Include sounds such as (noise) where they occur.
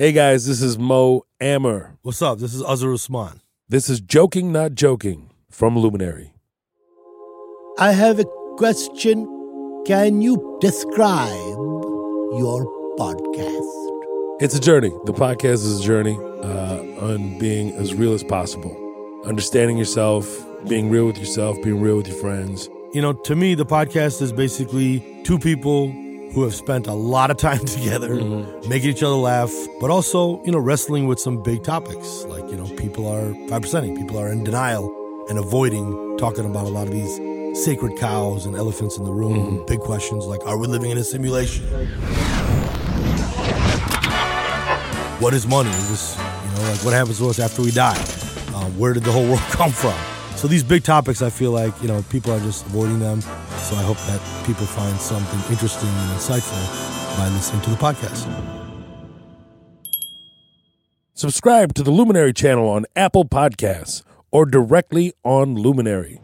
Hey guys, this is Mo Amer. What's up? This is Azhar Usman. This is Joking Not Joking from Luminary. I have a question. Can you describe your podcast? It's a journey. The podcast is a journey uh, on being as real as possible, understanding yourself, being real with yourself, being real with your friends. You know, to me, the podcast is basically two people who have spent a lot of time (laughs) together, making each other laugh, but also, you know, wrestling with some big topics. Like, you know, people are 5%ing, people are in denial and avoiding talking about a lot of these sacred cows and elephants in the room. Big questions like, are we living in a simulation? What is money? Is this, you know, like what happens to us after we die? Um, where did the whole world (laughs) come from? So these big topics, I feel like, you know, people are just avoiding them. So I hope that people find something interesting and insightful by listening to the podcast. Subscribe to the Luminary channel on Apple Podcasts or directly on Luminary.